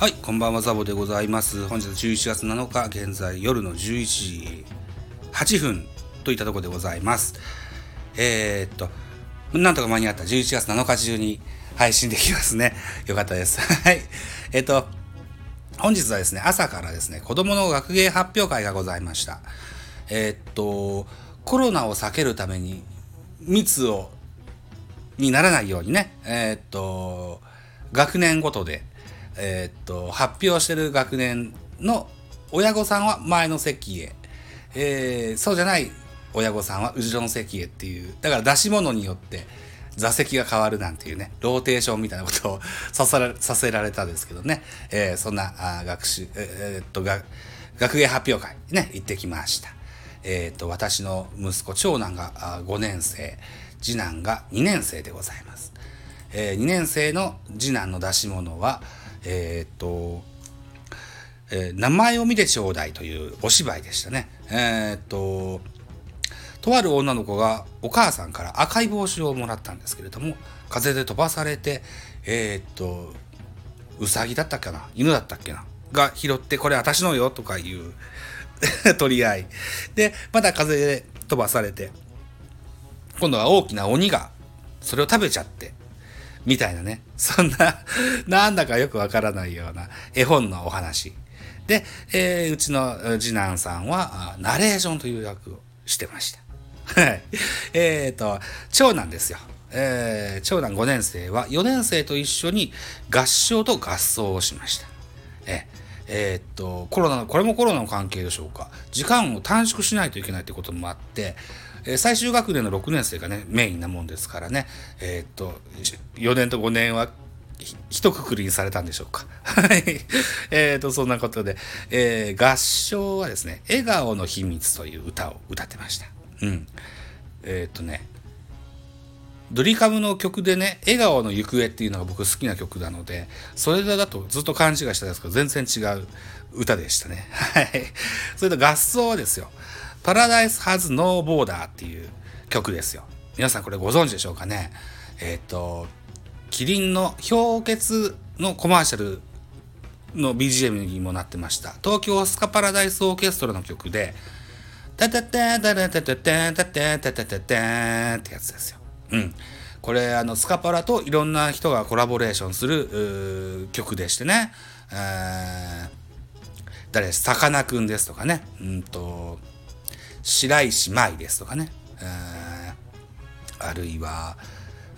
はい、こんばんは、ザボでございます。本日11月7日、現在夜の11時8分といったところでございます。えー、っと、なんとか間に合った11月7日中に配信できますね。よかったです。はい。えー、っと、本日はですね、朝からですね、子供の学芸発表会がございました。えー、っと、コロナを避けるために密を、にならないようにね、えっと、学年ごとで、えー、っと、発表してる学年の親御さんは前の席へ、えー、そうじゃない親御さんは後ろの席へっていう、だから出し物によって座席が変わるなんていうね、ローテーションみたいなことを させらさせられたですけどね、えー、そんなあ学習、えー、っとが、学芸発表会ね、行ってきました。えっと、私の息子、長男が5年生、次男が2年生でございます。えー、2年生の次男の出し物は、えー、っと、えー、名前を見てちょうだいというお芝居でしたね。えー、っと、とある女の子がお母さんから赤い帽子をもらったんですけれども、風で飛ばされて、えー、っと、うさぎだったっけな？犬だったっけな？が拾って、これ私のよとかいう 取り合い。で、また風で飛ばされて、今度は大きな鬼がそれを食べちゃって、みたいなね。そんな、なんだかよくわからないような絵本のお話。で、えー、うちの次男さんは、ナレーションという役をしてました。はい。えっ、ー、と、長男ですよ。えー、長男5年生は4年生と一緒に合唱と合奏をしました。ええー、っと、コロナの、これもコロナの関係でしょうか。時間を短縮しないといけないということもあって、え最終学年の6年生がね、メインなもんですからね、えー、っと、4年と5年は一括りにされたんでしょうか。はい。えっ、と、そんなことで、えー、合唱はですね、笑顔の秘密という歌を歌ってました。うん。えっ、とね、ドリカムの曲でね、笑顔の行方っていうのが僕好きな曲なので、それだとずっと勘違いしたんですけど、全然違う歌でしたね。はい。それと合奏ですよ。パラダイス・ハズ・ノー・ボーダーっていう曲ですよ。皆さんこれご存知でしょうかね？えっ、ー、と、キリンの氷結のコマーシャルの BGM にもなってました。東京スカパラダイスオーケストラの曲で、タタタタタタタタタタタタタタってやつですよ。うん。これ、あの、スカパラといろんな人がコラボレーションする曲でしてね。えー、誰さかなクンですとかね。うんと、白石舞ですとかね、えー、あるいは、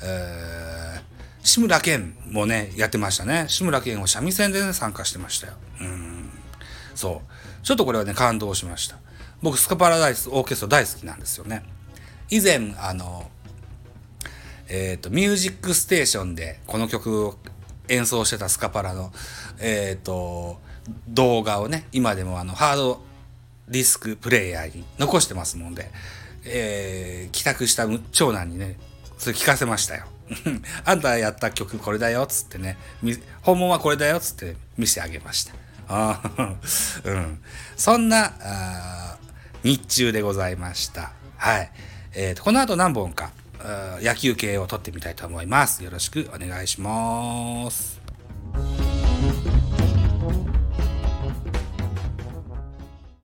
えー、志村けんもね、やってましたね。志村けんを三味線でね、参加してましたよ。うん。そう。ちょっとこれはね、感動しました。僕、スカパラダイスオーケストラ大好きなんですよね。以前、あの、えっ、ー、と、ミュージックステーションでこの曲を演奏してたスカパラの、えっ、ー、と、動画をね、今でもあの、ハードディスクプレイヤーに残してますもんで、えー、帰宅した長男にね、それ聞かせましたよ。あんたやった曲これだよっ、つってね、本物はこれだよっ、つって見せてあげました。あ うん、そんなあ日中でございました。はい。えーと、この後何本か野球系を撮ってみたいと思います。よろしくお願いします。